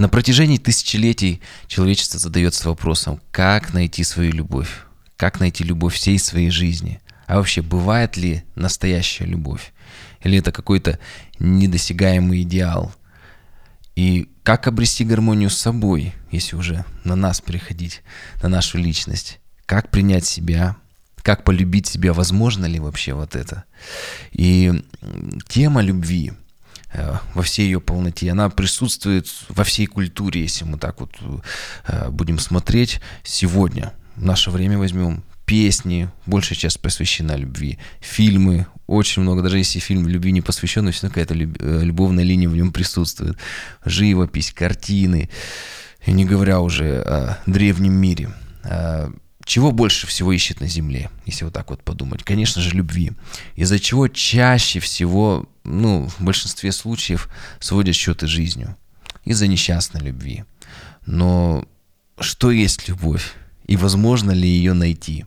На протяжении тысячелетий человечество задается вопросом, как найти свою любовь, как найти любовь всей своей жизни. А вообще, бывает ли настоящая любовь? Или это какой-то недосягаемый идеал? И как обрести гармонию с собой, если уже на нас переходить, на нашу личность? Как принять себя? Как полюбить себя? Возможно ли вообще вот это? И тема любви во всей ее полноте, она присутствует во всей культуре, если мы так вот э, будем смотреть сегодня. В наше время возьмем песни, большая часть посвящена любви, фильмы, очень много, даже если фильм любви не посвящен, но все равно какая-то э, любовная линия в нем присутствует. Живопись, картины, и не говоря уже о древнем мире. Чего больше всего ищет на Земле, если вот так вот подумать? Конечно же, любви. Из-за чего чаще всего, ну, в большинстве случаев сводят счеты жизнью. Из-за несчастной любви. Но что есть любовь? И возможно ли ее найти?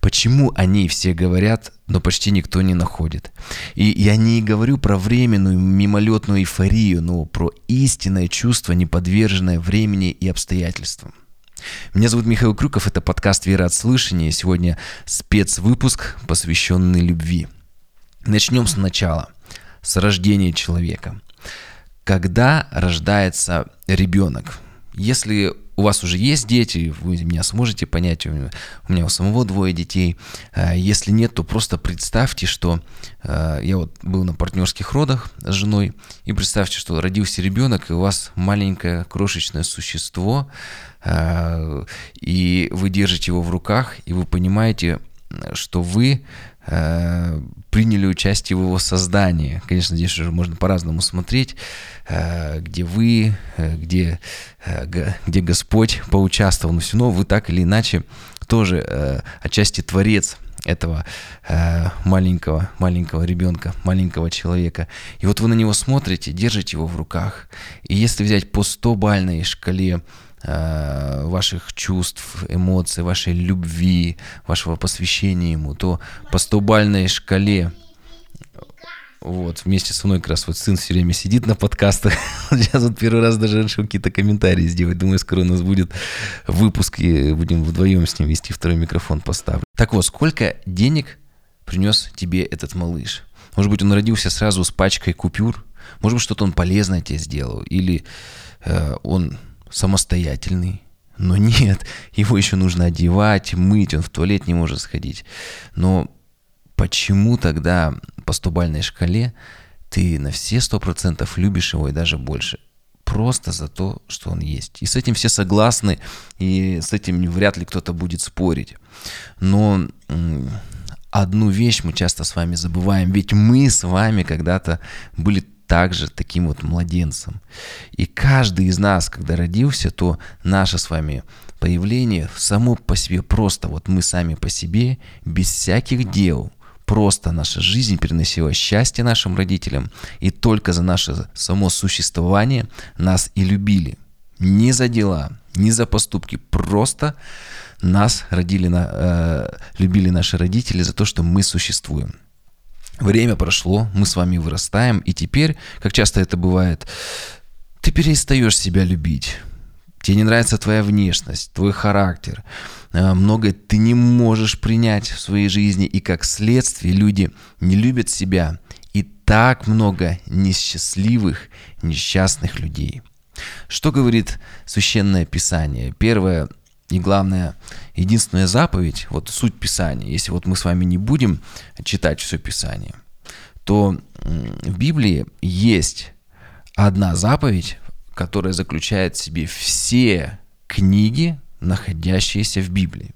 Почему о ней все говорят, но почти никто не находит? И я не говорю про временную мимолетную эйфорию, но про истинное чувство, не подверженное времени и обстоятельствам. Меня зовут Михаил Крюков, это подкаст «Вера от слышания». Сегодня спецвыпуск, посвященный любви. Начнем сначала, с рождения человека. Когда рождается ребенок? Если у вас уже есть дети, вы меня сможете понять, у меня, у меня у самого двое детей. А, если нет, то просто представьте, что а, я вот был на партнерских родах с женой, и представьте, что родился ребенок, и у вас маленькое крошечное существо, а, и вы держите его в руках, и вы понимаете, что вы Э, приняли участие в его создании. Конечно, здесь уже можно по-разному смотреть, э, где вы, э, где, где Господь поучаствовал, но все равно вы так или иначе тоже отчасти творец этого маленького, маленького ребенка, маленького человека. И вот вы на него смотрите, держите его в руках. И если взять по 100-бальной шкале ваших чувств, эмоций, вашей любви, вашего посвящения ему, то по стобальной шкале вот, вместе со мной как раз вот сын все время сидит на подкастах. Сейчас вот первый раз даже решил какие-то комментарии сделать. Думаю, скоро у нас будет выпуск, и будем вдвоем с ним вести, второй микрофон поставлю. Так вот, сколько денег принес тебе этот малыш? Может быть, он родился сразу с пачкой купюр? Может быть, что-то он полезное тебе сделал? Или э, он самостоятельный. Но нет, его еще нужно одевать, мыть, он в туалет не может сходить. Но почему тогда по стобальной шкале ты на все сто процентов любишь его и даже больше? Просто за то, что он есть. И с этим все согласны, и с этим вряд ли кто-то будет спорить. Но одну вещь мы часто с вами забываем, ведь мы с вами когда-то были также таким вот младенцем. И каждый из нас, когда родился, то наше с вами появление само по себе просто, вот мы сами по себе, без всяких дел, просто наша жизнь переносила счастье нашим родителям, и только за наше само существование нас и любили. Не за дела, не за поступки, просто нас родили, э, любили наши родители за то, что мы существуем. Время прошло, мы с вами вырастаем, и теперь, как часто это бывает, ты перестаешь себя любить. Тебе не нравится твоя внешность, твой характер. А, многое ты не можешь принять в своей жизни, и как следствие люди не любят себя. И так много несчастливых, несчастных людей. Что говорит Священное Писание? Первое и главное, единственная заповедь, вот суть Писания, если вот мы с вами не будем читать все Писание, то в Библии есть одна заповедь, которая заключает в себе все книги, находящиеся в Библии.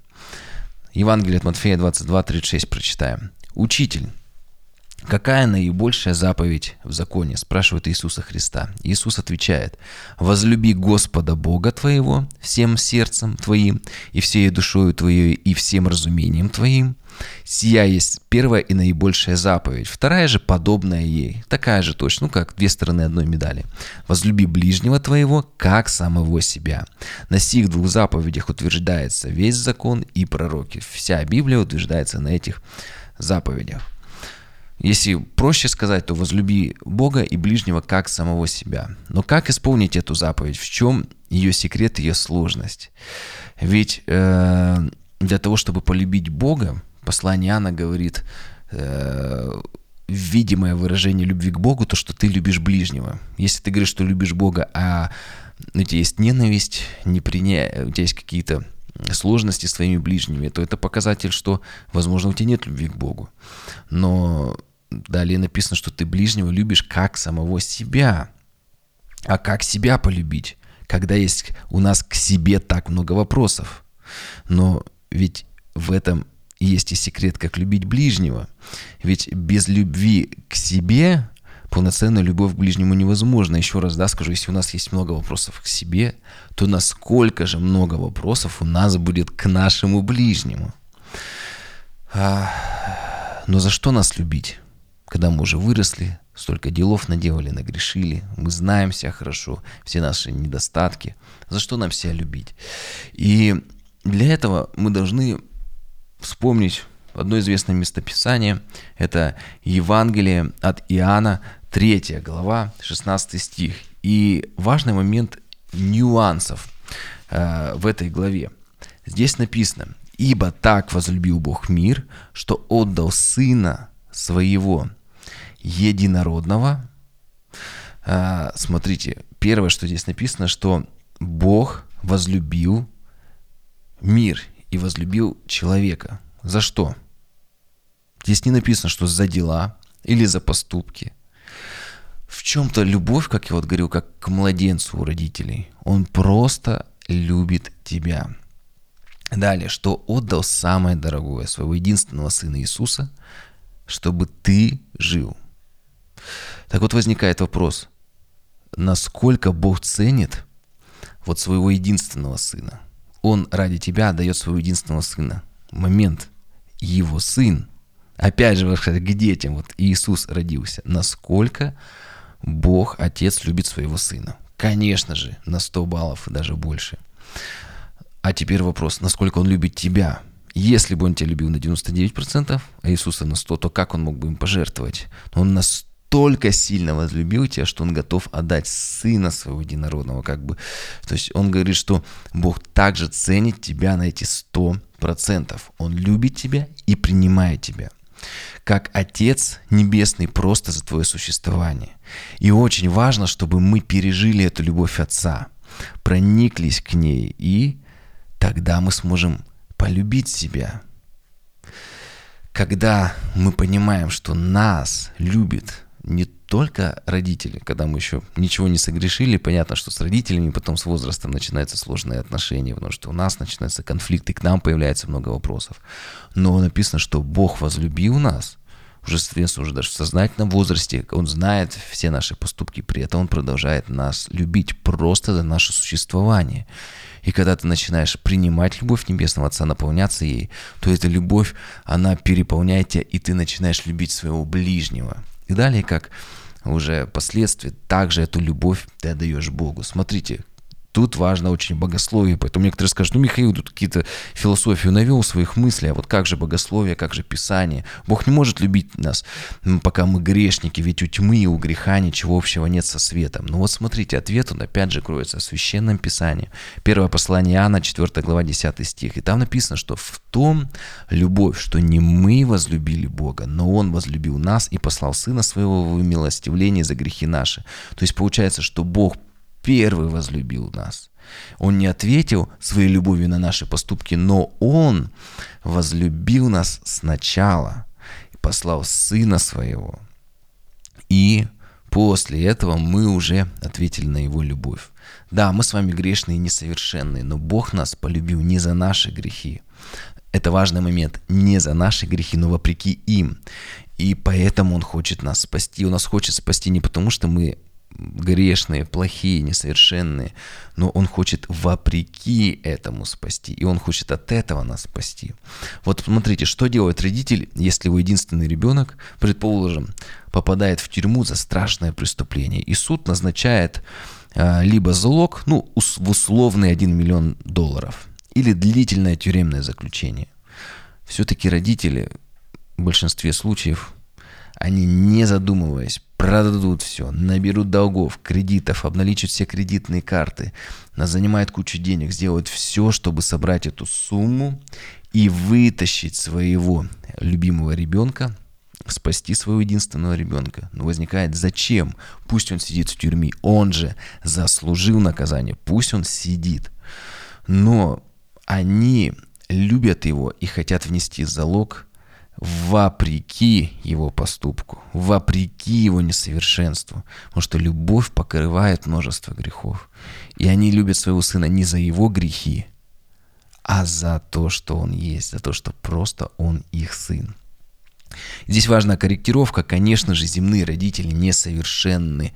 Евангелие от Матфея 22:36 прочитаем. «Учитель, Какая наибольшая заповедь в законе? Спрашивает Иисуса Христа. Иисус отвечает, возлюби Господа Бога твоего всем сердцем твоим и всей душою твоей и всем разумением твоим. Сия есть первая и наибольшая заповедь. Вторая же подобная ей, такая же точно, ну как две стороны одной медали. Возлюби ближнего твоего, как самого себя. На сих двух заповедях утверждается весь закон и пророки. Вся Библия утверждается на этих заповедях. Если проще сказать, то возлюби Бога и ближнего как самого себя. Но как исполнить эту заповедь? В чем ее секрет, ее сложность? Ведь э, для того, чтобы полюбить Бога, послание Иоанна говорит, э, видимое выражение любви к Богу, то, что ты любишь ближнего. Если ты говоришь, что любишь Бога, а у тебя есть ненависть, неприня... у тебя есть какие-то сложности с твоими ближними, то это показатель, что, возможно, у тебя нет любви к Богу. Но далее написано, что ты ближнего любишь как самого себя. А как себя полюбить, когда есть у нас к себе так много вопросов? Но ведь в этом есть и секрет, как любить ближнего. Ведь без любви к себе полноценная любовь к ближнему невозможна. Еще раз, да, скажу, если у нас есть много вопросов к себе, то насколько же много вопросов у нас будет к нашему ближнему. А, но за что нас любить? Когда мы уже выросли, столько делов наделали, нагрешили, мы знаем себя хорошо, все наши недостатки. За что нам себя любить? И для этого мы должны вспомнить одно известное местописание. Это Евангелие от Иоанна, 3 глава, 16 стих. И важный момент нюансов э, в этой главе. Здесь написано, «Ибо так возлюбил Бог мир, что отдал Сына Своего Единородного». Э, смотрите, первое, что здесь написано, что Бог возлюбил мир и возлюбил человека. За что? Здесь не написано, что за дела или за поступки. В чем-то любовь, как я вот говорил, как к младенцу у родителей. Он просто любит тебя. Далее, что отдал самое дорогое, своего единственного сына Иисуса, чтобы ты жил. Так вот возникает вопрос, насколько Бог ценит вот своего единственного сына? Он ради тебя отдает своего единственного сына. Момент. Его сын. Опять же, к детям. Вот Иисус родился. Насколько Бог, Отец, любит своего сына? Конечно же, на 100 баллов и даже больше. А теперь вопрос, насколько он любит тебя? Если бы он тебя любил на 99%, а Иисуса на 100%, то как он мог бы им пожертвовать? Он настолько настолько сильно возлюбил тебя, что он готов отдать сына своего единородного, как бы. То есть он говорит, что Бог также ценит тебя на эти сто процентов. Он любит тебя и принимает тебя как Отец Небесный просто за твое существование. И очень важно, чтобы мы пережили эту любовь Отца, прониклись к ней, и тогда мы сможем полюбить себя. Когда мы понимаем, что нас любит не только родители, когда мы еще ничего не согрешили, понятно, что с родителями потом с возрастом начинаются сложные отношения, потому что у нас начинаются конфликты, к нам появляется много вопросов. Но написано, что Бог возлюбил нас, уже, соответственно, уже даже в сознательном возрасте, Он знает все наши поступки, при этом Он продолжает нас любить просто за наше существование. И когда ты начинаешь принимать любовь Небесного Отца, наполняться ей, то эта любовь, она переполняет тебя, и ты начинаешь любить своего ближнего – и далее, как уже последствия, также эту любовь ты отдаешь Богу. Смотрите, Тут важно очень богословие, поэтому некоторые скажут, ну, Михаил тут какие-то философию навел своих мыслей, а вот как же богословие, как же Писание? Бог не может любить нас, пока мы грешники, ведь у тьмы и у греха ничего общего нет со светом. Но вот смотрите, ответ он опять же кроется в Священном Писании. Первое послание Иоанна, 4 глава, 10 стих. И там написано, что в том любовь, что не мы возлюбили Бога, но Он возлюбил нас и послал Сына Своего в милостивление за грехи наши. То есть получается, что Бог первый возлюбил нас. Он не ответил своей любовью на наши поступки, но Он возлюбил нас сначала и послал Сына Своего. И после этого мы уже ответили на Его любовь. Да, мы с вами грешные и несовершенные, но Бог нас полюбил не за наши грехи. Это важный момент. Не за наши грехи, но вопреки им. И поэтому Он хочет нас спасти. Он нас хочет спасти не потому, что мы грешные, плохие, несовершенные, но Он хочет вопреки этому спасти, и Он хочет от этого нас спасти. Вот смотрите, что делает родитель, если его единственный ребенок, предположим, попадает в тюрьму за страшное преступление, и суд назначает а, либо залог, ну, в условный 1 миллион долларов, или длительное тюремное заключение. Все-таки родители в большинстве случаев они, не задумываясь, продадут все, наберут долгов, кредитов, обналичат все кредитные карты, занимают кучу денег, сделают все, чтобы собрать эту сумму и вытащить своего любимого ребенка, спасти своего единственного ребенка. Но возникает, зачем? Пусть он сидит в тюрьме, он же заслужил наказание, пусть он сидит. Но они любят его и хотят внести залог вопреки его поступку, вопреки его несовершенству. Потому что любовь покрывает множество грехов. И они любят своего сына не за его грехи, а за то, что он есть, за то, что просто он их сын. Здесь важна корректировка. Конечно же, земные родители несовершенны.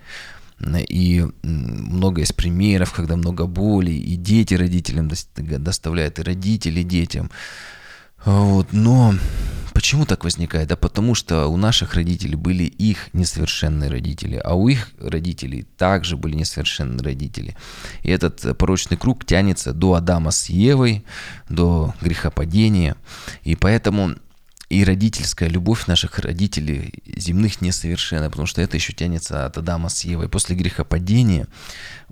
И много есть примеров, когда много боли, и дети родителям доставляют, и родители детям. Вот, но почему так возникает? Да потому что у наших родителей были их несовершенные родители, а у их родителей также были несовершенные родители. И этот порочный круг тянется до Адама с Евой, до грехопадения. И поэтому и родительская любовь наших родителей земных несовершенна, потому что это еще тянется от Адама с Евой. После грехопадения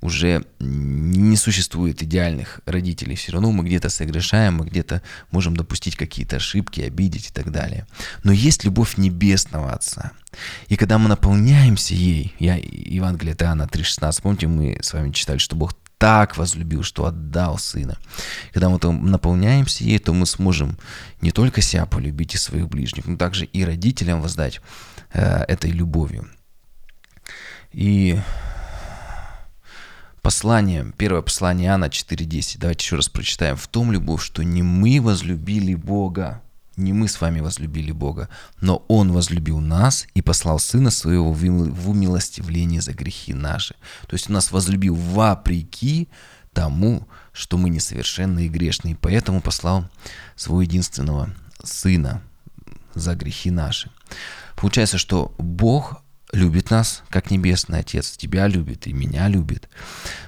уже не существует идеальных родителей. Все равно мы где-то согрешаем, мы где-то можем допустить какие-то ошибки, обидеть и так далее. Но есть любовь Небесного Отца. И когда мы наполняемся ей, я, Евангелие от Иоанна 3,16, помните, мы с вами читали, что Бог так возлюбил, что отдал Сына. Когда мы наполняемся ей, то мы сможем не только себя полюбить и своих ближних, но также и родителям воздать э, этой любовью. И послание, первое послание Иоанна 4.10, давайте еще раз прочитаем. «В том любовь, что не мы возлюбили Бога, не мы с вами возлюбили Бога, но Он возлюбил нас и послал Сына Своего в умилостивление за грехи наши. То есть Он нас возлюбил вопреки тому, что мы несовершенны и грешны, и поэтому послал Своего единственного Сына за грехи наши. Получается, что Бог любит нас, как Небесный Отец, тебя любит и меня любит.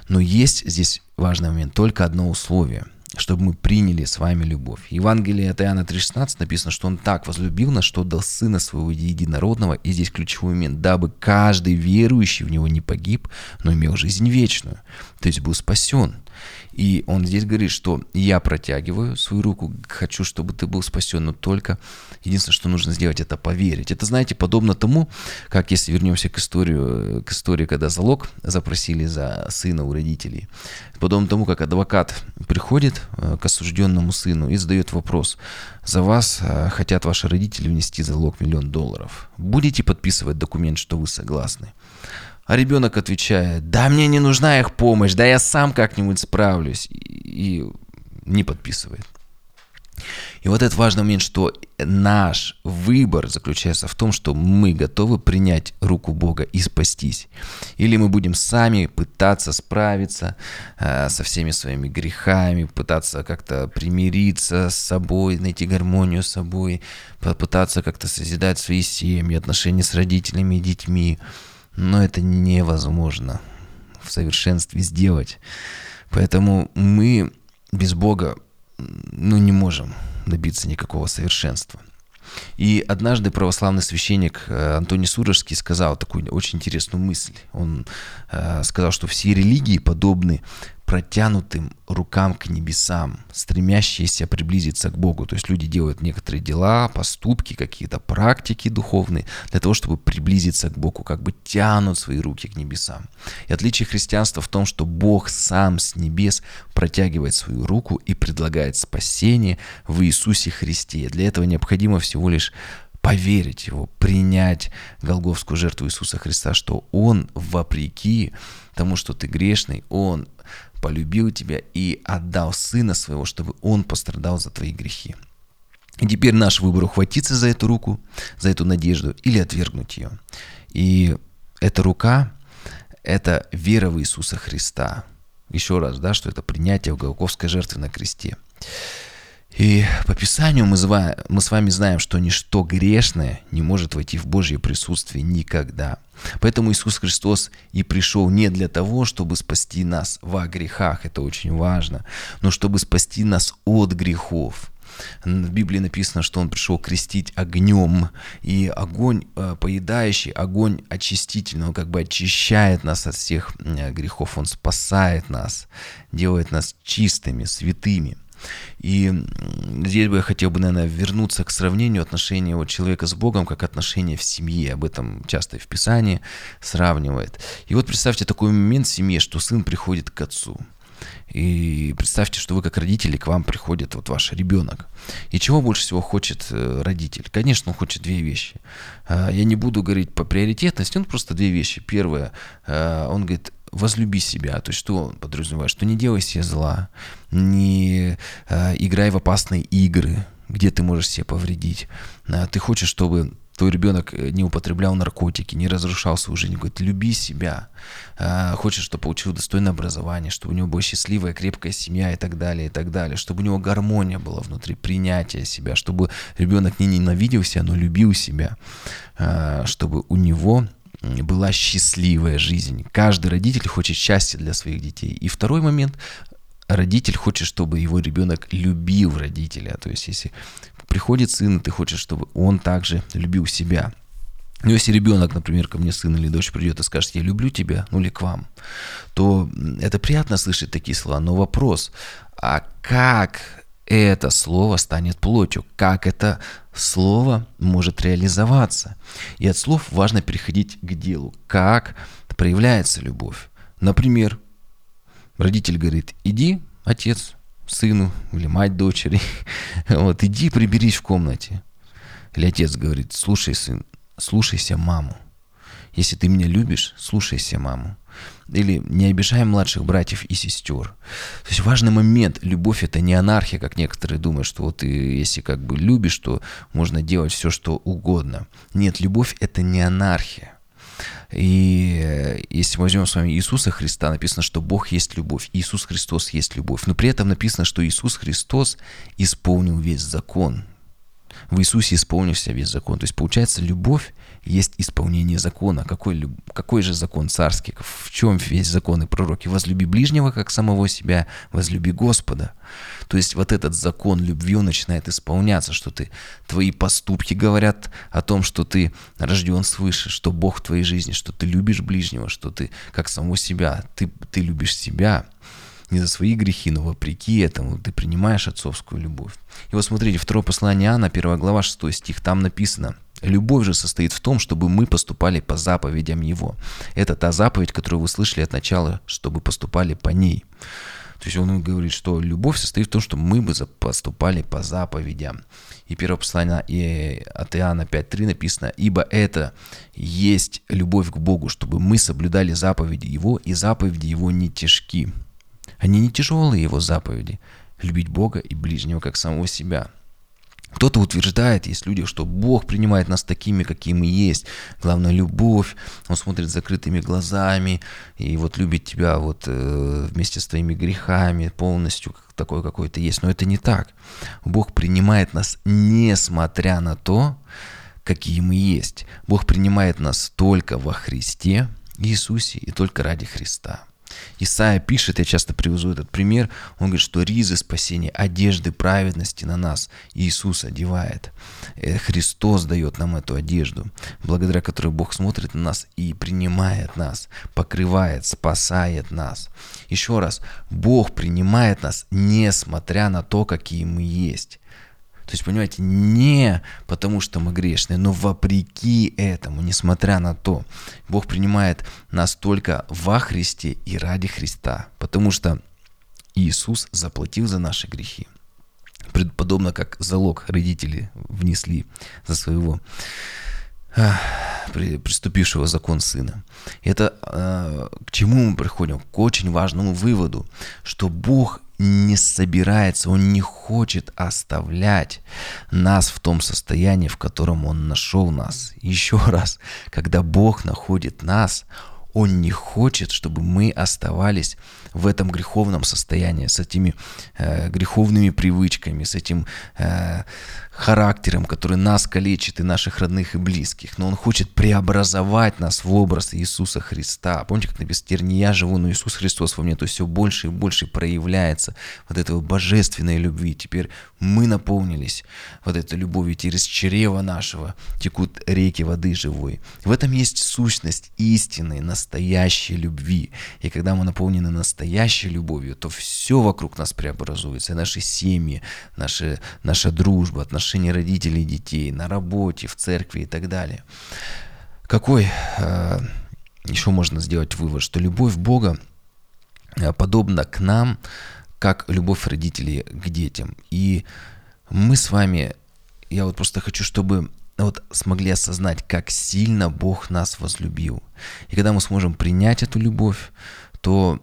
Но есть здесь важный момент, только одно условие – чтобы мы приняли с вами любовь. Евангелие от Иоанна 3,16 написано, что Он так возлюбил нас, что дал Сына Своего Единородного, и здесь ключевой момент, дабы каждый верующий в Него не погиб, но имел жизнь вечную, то есть был спасен. И он здесь говорит, что я протягиваю свою руку, хочу, чтобы ты был спасен, но только единственное, что нужно сделать, это поверить. Это, знаете, подобно тому, как если вернемся к истории, к истории, когда залог запросили за сына у родителей. Подобно тому, как адвокат приходит э, к осужденному сыну и задает вопрос, за вас э, хотят ваши родители внести залог миллион долларов. Будете подписывать документ, что вы согласны? А ребенок отвечает, да мне не нужна их помощь, да я сам как-нибудь справлюсь. И не подписывает. И вот этот важный момент, что наш выбор заключается в том, что мы готовы принять руку Бога и спастись. Или мы будем сами пытаться справиться э, со всеми своими грехами, пытаться как-то примириться с собой, найти гармонию с собой, попытаться как-то созидать свои семьи, отношения с родителями и детьми но это невозможно в совершенстве сделать. Поэтому мы без Бога ну, не можем добиться никакого совершенства. И однажды православный священник э, Антоний Сурожский сказал такую очень интересную мысль. Он э, сказал, что все религии подобны протянутым рукам к небесам, стремящиеся приблизиться к Богу. То есть люди делают некоторые дела, поступки, какие-то практики духовные для того, чтобы приблизиться к Богу, как бы тянут свои руки к небесам. И отличие христианства в том, что Бог сам с небес протягивает свою руку и предлагает спасение в Иисусе Христе. Для этого необходимо всего лишь поверить Его, принять Голговскую жертву Иисуса Христа, что Он, вопреки тому, что ты грешный, Он полюбил тебя и отдал Сына Своего, чтобы Он пострадал за твои грехи. И теперь наш выбор ухватиться за эту руку, за эту надежду или отвергнуть ее. И эта рука – это вера в Иисуса Христа. Еще раз, да, что это принятие Голговской жертвы на кресте. И по Писанию мы, зва, мы с вами знаем, что ничто грешное не может войти в Божье присутствие никогда. Поэтому Иисус Христос и пришел не для того, чтобы спасти нас во грехах, это очень важно, но чтобы спасти нас от грехов. В Библии написано, что Он пришел крестить огнем, и огонь э, поедающий, огонь очистительный, Он как бы очищает нас от всех грехов, Он спасает нас, делает нас чистыми, святыми. И здесь бы я хотел бы, наверное, вернуться к сравнению отношения вот человека с Богом, как отношения в семье. Об этом часто в Писании сравнивает. И вот представьте такой момент в семье, что сын приходит к отцу. И представьте, что вы как родители, к вам приходит вот ваш ребенок. И чего больше всего хочет э, родитель? Конечно, он хочет две вещи. А, я не буду говорить по приоритетности, он просто две вещи. Первое, э, он говорит, возлюби себя. То есть что он подразумевает? Что не делай себе зла, не э, играй в опасные игры, где ты можешь себе повредить. А ты хочешь, чтобы твой ребенок э, не употреблял наркотики, не разрушал свою жизнь. Говорит, люби себя. А, хочешь, чтобы получил достойное образование, чтобы у него была счастливая, крепкая семья и так далее, и так далее. Чтобы у него гармония была внутри, принятие себя. Чтобы ребенок не ненавидел себя, но любил себя. А, чтобы у него была счастливая жизнь. Каждый родитель хочет счастья для своих детей. И второй момент, родитель хочет, чтобы его ребенок любил родителя. То есть, если приходит сын, и ты хочешь, чтобы он также любил себя. Но если ребенок, например, ко мне сын или дочь придет и скажет, я люблю тебя, ну или к вам, то это приятно слышать такие слова. Но вопрос, а как это слово станет плотью, как это слово может реализоваться. И от слов важно переходить к делу, как проявляется любовь. Например, родитель говорит, иди, отец, сыну или мать дочери, вот, иди приберись в комнате. Или отец говорит, слушай, сын, слушайся маму. Если ты меня любишь, слушайся маму. Или не обижай младших братьев и сестер. То есть важный момент. Любовь это не анархия, как некоторые думают, что вот ты, если как бы любишь, то можно делать все, что угодно. Нет, любовь это не анархия. И э, если мы возьмем с вами Иисуса Христа, написано, что Бог есть любовь, Иисус Христос есть любовь. Но при этом написано, что Иисус Христос исполнил весь закон в Иисусе исполнился весь закон. То есть получается, любовь есть исполнение закона. Какой, какой же закон царский? В чем весь закон и пророки? Возлюби ближнего, как самого себя, возлюби Господа. То есть вот этот закон любви, начинает исполняться, что ты, твои поступки говорят о том, что ты рожден свыше, что Бог в твоей жизни, что ты любишь ближнего, что ты как самого себя, ты, ты любишь себя не за свои грехи, но вопреки этому ты принимаешь отцовскую любовь. И вот смотрите, второе послание Иоанна, 1 глава, 6 стих, там написано, Любовь же состоит в том, чтобы мы поступали по заповедям Его. Это та заповедь, которую вы слышали от начала, чтобы поступали по ней. То есть он говорит, что любовь состоит в том, что мы бы поступали по заповедям. И первое послание от Иоанна 5.3 написано, «Ибо это есть любовь к Богу, чтобы мы соблюдали заповеди Его, и заповеди Его не тяжки». Они не тяжелые его заповеди. Любить Бога и ближнего, как самого себя. Кто-то утверждает, есть люди, что Бог принимает нас такими, какие мы есть. Главное, любовь. Он смотрит закрытыми глазами и вот любит тебя вот э, вместе с твоими грехами полностью, такой, какой ты есть. Но это не так. Бог принимает нас несмотря на то, какие мы есть. Бог принимает нас только во Христе Иисусе и только ради Христа. Исайя пишет, я часто привожу этот пример, он говорит, что ризы спасения, одежды праведности на нас Иисус одевает. Э, Христос дает нам эту одежду, благодаря которой Бог смотрит на нас и принимает нас, покрывает, спасает нас. Еще раз, Бог принимает нас, несмотря на то, какие мы есть. То есть, понимаете, не потому что мы грешные, но вопреки этому, несмотря на то, Бог принимает нас только во Христе и ради Христа, потому что Иисус заплатил за наши грехи. Подобно как залог родители внесли за своего приступившего закон сына. Это э, к чему мы приходим? К очень важному выводу, что Бог не собирается, Он не хочет оставлять нас в том состоянии, в котором Он нашел нас. Еще раз, когда Бог находит нас, Он не хочет, чтобы мы оставались в этом греховном состоянии, с этими э, греховными привычками, с этим э, характером, который нас калечит и наших родных и близких. Но Он хочет преобразовать нас в образ Иисуса Христа. Помните, как написано, теперь не я живу, но Иисус Христос во мне, то есть все больше и больше проявляется вот этого божественной любви. Теперь мы наполнились вот этой любовью, теперь из чрева нашего текут реки воды живой. В этом есть сущность истины, настоящей любви. И когда мы наполнены настоящей любовью, то все вокруг нас преобразуется. И наши семьи, наши, наша дружба, отношения родителей и детей, на работе, в церкви и так далее. Какой э, еще можно сделать вывод, что любовь Бога э, подобна к нам, как любовь родителей к детям. И мы с вами, я вот просто хочу, чтобы вот смогли осознать, как сильно Бог нас возлюбил. И когда мы сможем принять эту любовь, то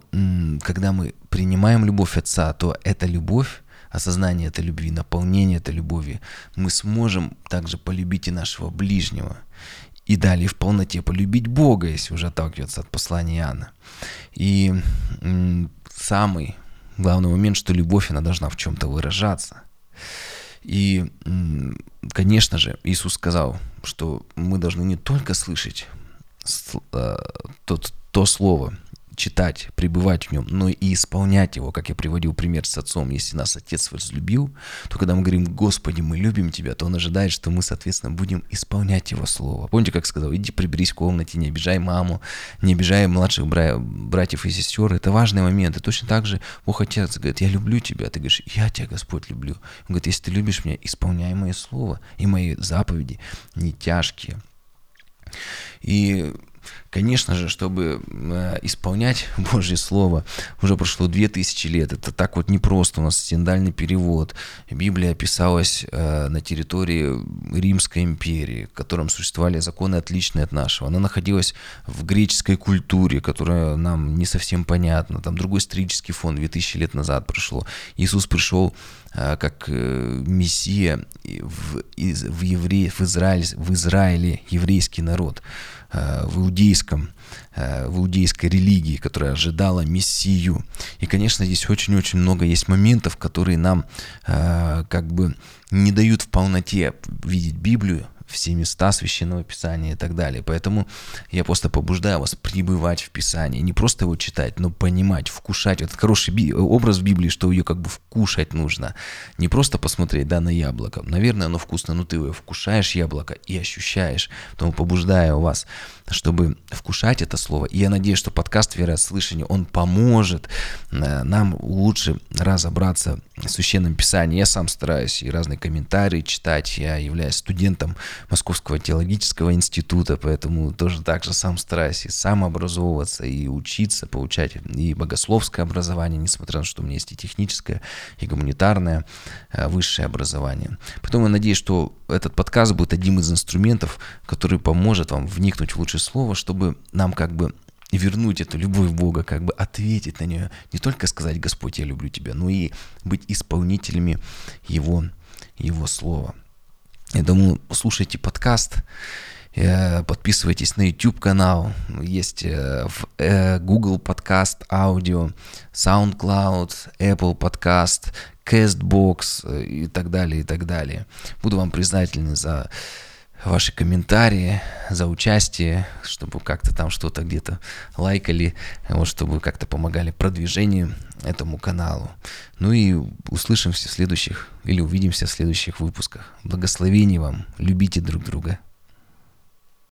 когда мы принимаем любовь Отца, то эта любовь, осознание этой любви, наполнение этой любови, мы сможем также полюбить и нашего ближнего. И далее в полноте полюбить Бога, если уже отталкиваться от послания Иоанна. И самый главный момент, что любовь, она должна в чем-то выражаться. И, конечно же, Иисус сказал, что мы должны не только слышать э, тот, то слово, читать, пребывать в нем, но и исполнять его, как я приводил пример с отцом. Если нас отец возлюбил, то когда мы говорим, Господи, мы любим тебя, то он ожидает, что мы, соответственно, будем исполнять его слово. Помните, как сказал, иди приберись в комнате, не обижай маму, не обижай младших бра- братьев и сестер. Это важный момент. И точно так же Бог Отец говорит, я люблю тебя. Ты говоришь, я тебя, Господь, люблю. Он говорит, если ты любишь меня, исполняй мои слова и мои заповеди, не тяжкие. И Конечно же, чтобы э, исполнять Божье Слово, уже прошло две тысячи лет. Это так вот непросто. У нас синдальный перевод. Библия писалась э, на территории Римской империи, в котором существовали законы отличные от нашего. Она находилась в греческой культуре, которая нам не совсем понятна. Там другой исторический фон 2000 лет назад прошло. Иисус пришел э, как Мессия в, в, евре, в, Израиль, в Израиле, еврейский народ. Э, в иудейском, э, в иудейской религии, которая ожидала Мессию. И, конечно, здесь очень-очень много есть моментов, которые нам э, как бы не дают в полноте видеть Библию, все места священного писания и так далее. Поэтому я просто побуждаю вас пребывать в писании, не просто его читать, но понимать, вкушать. Это хороший би- образ в Библии, что ее как бы вкушать нужно. Не просто посмотреть, да, на яблоко. Наверное, оно вкусно, но ты его вкушаешь яблоко и ощущаешь. Поэтому побуждаю вас, чтобы вкушать это слово. И я надеюсь, что подкаст «Вера от слышания», он поможет э, нам лучше разобраться в Священном Писании. Я сам стараюсь и разные комментарии читать. Я являюсь студентом Московского теологического института, поэтому тоже так же сам стараюсь и сам образовываться, и учиться, получать и богословское образование, несмотря на то, что у меня есть и техническое, и гуманитарное э, высшее образование. Поэтому я надеюсь, что этот подкаст будет одним из инструментов, который поможет вам вникнуть в лучшее слово, чтобы нам как бы вернуть эту любовь Бога, как бы ответить на нее, не только сказать «Господь, я люблю тебя», но и быть исполнителями Его, Его Слова. Я думаю, слушайте подкаст, э, подписывайтесь на YouTube канал, есть э, в э, Google подкаст, аудио, SoundCloud, Apple подкаст, CastBox и так далее, и так далее. Буду вам признательный за ваши комментарии, за участие, чтобы как-то там что-то где-то лайкали, вот, чтобы как-то помогали продвижению этому каналу. Ну и услышимся в следующих или увидимся в следующих выпусках. Благословений вам, любите друг друга.